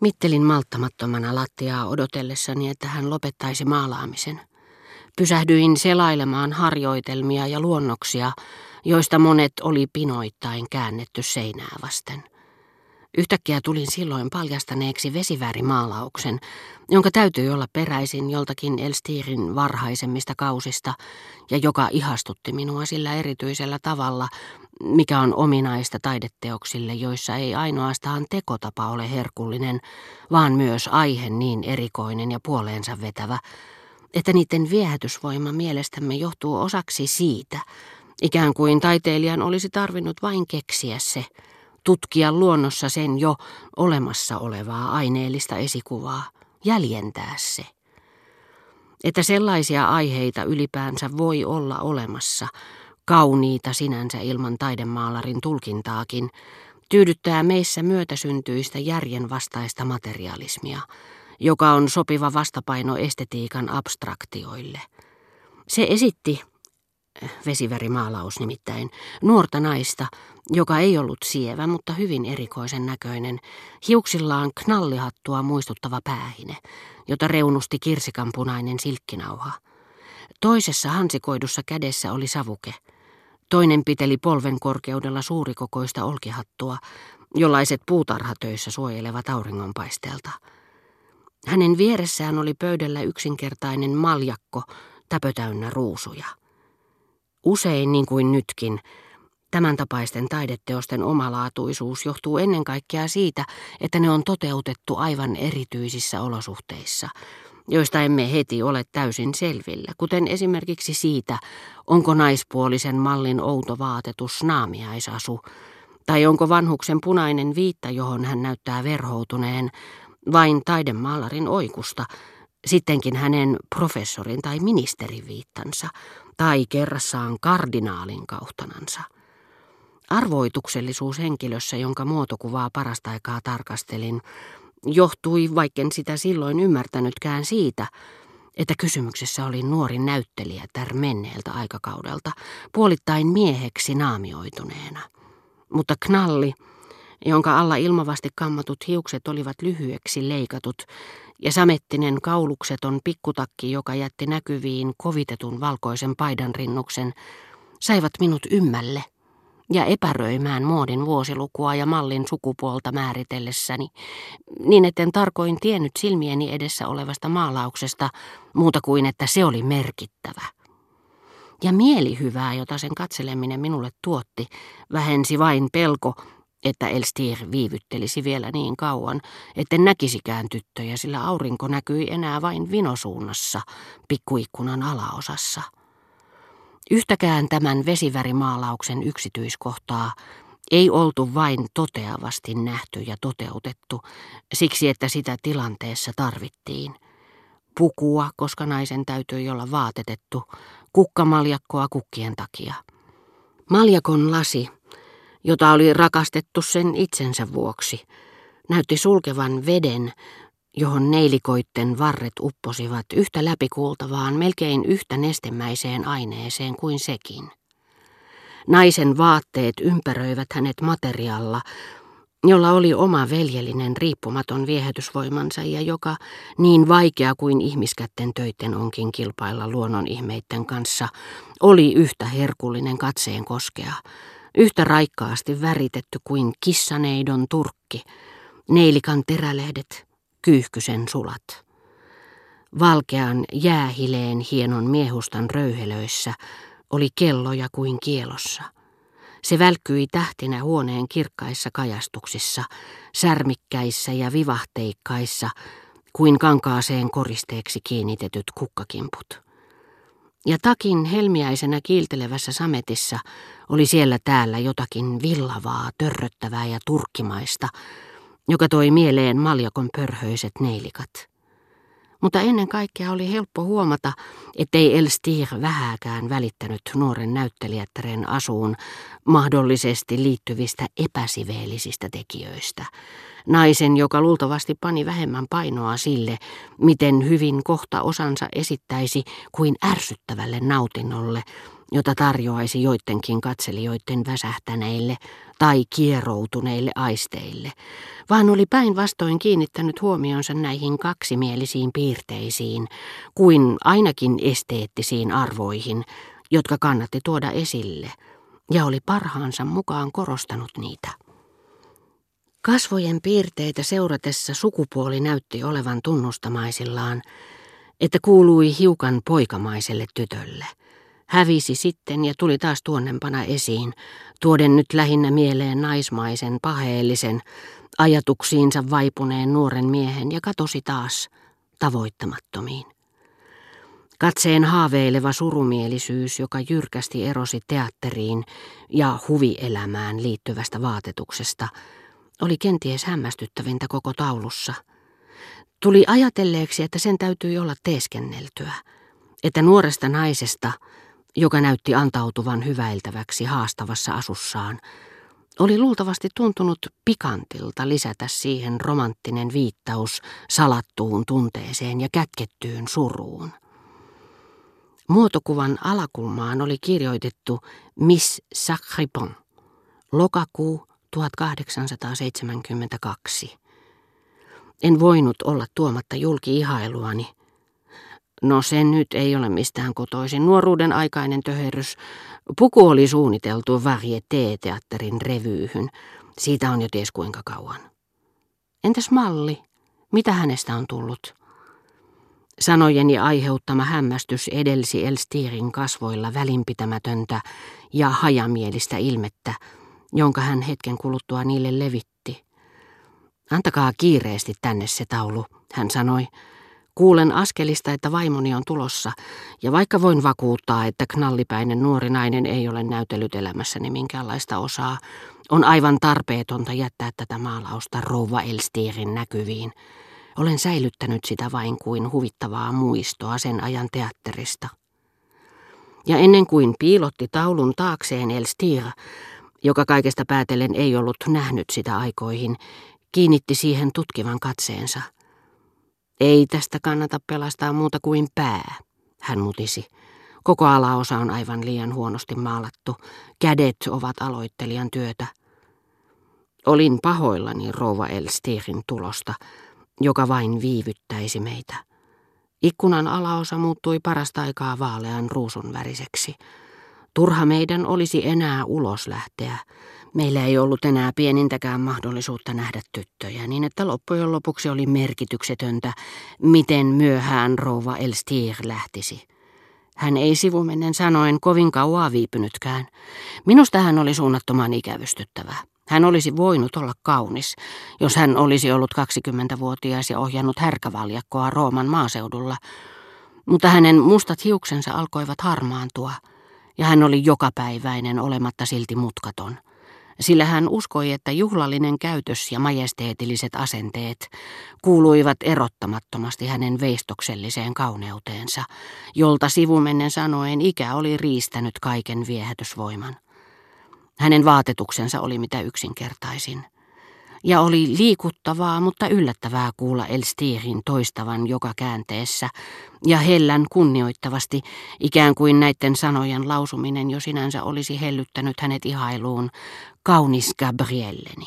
Mittelin malttamattomana lattiaa odotellessani, että hän lopettaisi maalaamisen. Pysähdyin selailemaan harjoitelmia ja luonnoksia, joista monet oli pinoittain käännetty seinää vasten. Yhtäkkiä tulin silloin paljastaneeksi vesiväärimaalauksen, jonka täytyi olla peräisin joltakin Elstirin varhaisemmista kausista ja joka ihastutti minua sillä erityisellä tavalla, mikä on ominaista taideteoksille, joissa ei ainoastaan tekotapa ole herkullinen, vaan myös aihe niin erikoinen ja puoleensa vetävä, että niiden viehätysvoima mielestämme johtuu osaksi siitä, ikään kuin taiteilijan olisi tarvinnut vain keksiä se, tutkia luonnossa sen jo olemassa olevaa aineellista esikuvaa, jäljentää se. Että sellaisia aiheita ylipäänsä voi olla olemassa, kauniita sinänsä ilman taidemaalarin tulkintaakin, tyydyttää meissä myötäsyntyistä järjen vastaista materialismia, joka on sopiva vastapaino estetiikan abstraktioille. Se esitti, vesivärimaalaus nimittäin, nuorta naista, joka ei ollut sievä, mutta hyvin erikoisen näköinen, hiuksillaan knallihattua muistuttava päähine, jota reunusti kirsikanpunainen silkkinauha. Toisessa hansikoidussa kädessä oli savuke. Toinen piteli polven korkeudella suurikokoista olkihattua, jollaiset puutarhatöissä suojelevat auringonpaisteelta. Hänen vieressään oli pöydällä yksinkertainen maljakko, täpötäynnä ruusuja. Usein, niin kuin nytkin, Tämän tapaisten taideteosten omalaatuisuus johtuu ennen kaikkea siitä, että ne on toteutettu aivan erityisissä olosuhteissa, joista emme heti ole täysin selvillä, kuten esimerkiksi siitä, onko naispuolisen mallin outo vaatetus naamiaisasu, tai onko vanhuksen punainen viitta, johon hän näyttää verhoutuneen, vain taidemaalarin oikusta, sittenkin hänen professorin tai ministerin viittansa, tai kerrassaan kardinaalin kauhtanansa. Arvoituksellisuus henkilössä, jonka muotokuvaa parasta aikaa tarkastelin, johtui, vaikken sitä silloin ymmärtänytkään siitä, että kysymyksessä oli nuori näyttelijä tär menneeltä aikakaudelta, puolittain mieheksi naamioituneena. Mutta knalli, jonka alla ilmavasti kammatut hiukset olivat lyhyeksi leikatut, ja samettinen kaulukseton pikkutakki, joka jätti näkyviin kovitetun valkoisen paidan rinnuksen, saivat minut ymmälle – ja epäröimään muodin vuosilukua ja mallin sukupuolta määritellessäni, niin etten tarkoin tiennyt silmieni edessä olevasta maalauksesta muuta kuin, että se oli merkittävä. Ja mielihyvää, jota sen katseleminen minulle tuotti, vähensi vain pelko, että Elstir viivyttelisi vielä niin kauan, etten näkisikään tyttöjä, sillä aurinko näkyi enää vain vinosuunnassa, pikkuikkunan alaosassa. Yhtäkään tämän vesivärimaalauksen yksityiskohtaa ei oltu vain toteavasti nähty ja toteutettu, siksi että sitä tilanteessa tarvittiin. Pukua, koska naisen täytyi olla vaatetettu, kukkamaljakkoa kukkien takia. Maljakon lasi, jota oli rakastettu sen itsensä vuoksi, näytti sulkevan veden, johon neilikoitten varret upposivat yhtä läpikuultavaan, melkein yhtä nestemäiseen aineeseen kuin sekin. Naisen vaatteet ympäröivät hänet materialla, jolla oli oma veljellinen riippumaton viehätysvoimansa ja joka, niin vaikea kuin ihmiskätten töitten onkin kilpailla luonnon ihmeitten kanssa, oli yhtä herkullinen katseen koskea, yhtä raikkaasti väritetty kuin kissaneidon turkki, neilikan terälehdet, kyyhkysen sulat. Valkean jäähileen hienon miehustan röyhelöissä oli kelloja kuin kielossa. Se välkkyi tähtinä huoneen kirkkaissa kajastuksissa, särmikkäissä ja vivahteikkaissa, kuin kankaaseen koristeeksi kiinnitetyt kukkakimput. Ja takin helmiäisenä kiiltelevässä sametissa oli siellä täällä jotakin villavaa, törröttävää ja turkkimaista, joka toi mieleen maljakon pörhöiset neilikat. Mutta ennen kaikkea oli helppo huomata, ettei Elstir vähääkään välittänyt nuoren näyttelijättären asuun mahdollisesti liittyvistä epäsiveellisistä tekijöistä. Naisen, joka luultavasti pani vähemmän painoa sille, miten hyvin kohta osansa esittäisi kuin ärsyttävälle nautinnolle, jota tarjoaisi joidenkin katselijoiden väsähtäneille tai kieroutuneille aisteille, vaan oli päinvastoin kiinnittänyt huomionsa näihin kaksimielisiin piirteisiin, kuin ainakin esteettisiin arvoihin, jotka kannatti tuoda esille, ja oli parhaansa mukaan korostanut niitä. Kasvojen piirteitä seuratessa sukupuoli näytti olevan tunnustamaisillaan, että kuului hiukan poikamaiselle tytölle. Hävisi sitten ja tuli taas tuonnempana esiin, tuoden nyt lähinnä mieleen naismaisen, paheellisen, ajatuksiinsa vaipuneen nuoren miehen ja katosi taas tavoittamattomiin. Katseen haaveileva surumielisyys, joka jyrkästi erosi teatteriin ja huvielämään liittyvästä vaatetuksesta, oli kenties hämmästyttävintä koko taulussa. Tuli ajatelleeksi, että sen täytyi olla teeskenneltyä, että nuoresta naisesta, joka näytti antautuvan hyväiltäväksi haastavassa asussaan, oli luultavasti tuntunut pikantilta lisätä siihen romanttinen viittaus salattuun tunteeseen ja kätkettyyn suruun. Muotokuvan alakulmaan oli kirjoitettu Miss Sacripon, lokakuu 1872. En voinut olla tuomatta julki ihailuani. No se nyt ei ole mistään kotoisin. Nuoruuden aikainen töherrys. Puku oli suunniteltu varieté-teatterin revyyhyn. Siitä on jo ties kuinka kauan. Entäs malli? Mitä hänestä on tullut? Sanojeni aiheuttama hämmästys edelsi Elstirin kasvoilla välinpitämätöntä ja hajamielistä ilmettä, jonka hän hetken kuluttua niille levitti. Antakaa kiireesti tänne se taulu, hän sanoi. Kuulen askelista, että vaimoni on tulossa, ja vaikka voin vakuuttaa, että knallipäinen nuori nainen ei ole näytellyt elämässäni minkäänlaista osaa, on aivan tarpeetonta jättää tätä maalausta rouva Elstirin näkyviin. Olen säilyttänyt sitä vain kuin huvittavaa muistoa sen ajan teatterista. Ja ennen kuin piilotti taulun taakseen Elstir, joka kaikesta päätellen ei ollut nähnyt sitä aikoihin, kiinnitti siihen tutkivan katseensa. Ei tästä kannata pelastaa muuta kuin pää, hän mutisi. Koko alaosa on aivan liian huonosti maalattu. Kädet ovat aloittelijan työtä. Olin pahoillani rouva Elstirin tulosta, joka vain viivyttäisi meitä. Ikkunan alaosa muuttui parasta aikaa vaalean ruusun väriseksi. Turha meidän olisi enää ulos lähteä. Meillä ei ollut enää pienintäkään mahdollisuutta nähdä tyttöjä, niin että loppujen lopuksi oli merkityksetöntä, miten myöhään rouva Elstir lähtisi. Hän ei sivumennen sanoen kovin kauaa viipynytkään. Minusta hän oli suunnattoman ikävystyttävä. Hän olisi voinut olla kaunis, jos hän olisi ollut 20-vuotias ja ohjannut härkävaljakkoa Rooman maaseudulla, mutta hänen mustat hiuksensa alkoivat harmaantua, ja hän oli jokapäiväinen olematta silti mutkaton. Sillä hän uskoi, että juhlallinen käytös ja majesteetilliset asenteet kuuluivat erottamattomasti hänen veistokselliseen kauneuteensa, jolta sivumennen sanoen ikä oli riistänyt kaiken viehätysvoiman. Hänen vaatetuksensa oli mitä yksinkertaisin. Ja oli liikuttavaa, mutta yllättävää kuulla Elstirin toistavan joka käänteessä ja hellän kunnioittavasti, ikään kuin näiden sanojen lausuminen jo sinänsä olisi hellyttänyt hänet ihailuun, kaunis Gabrielleni.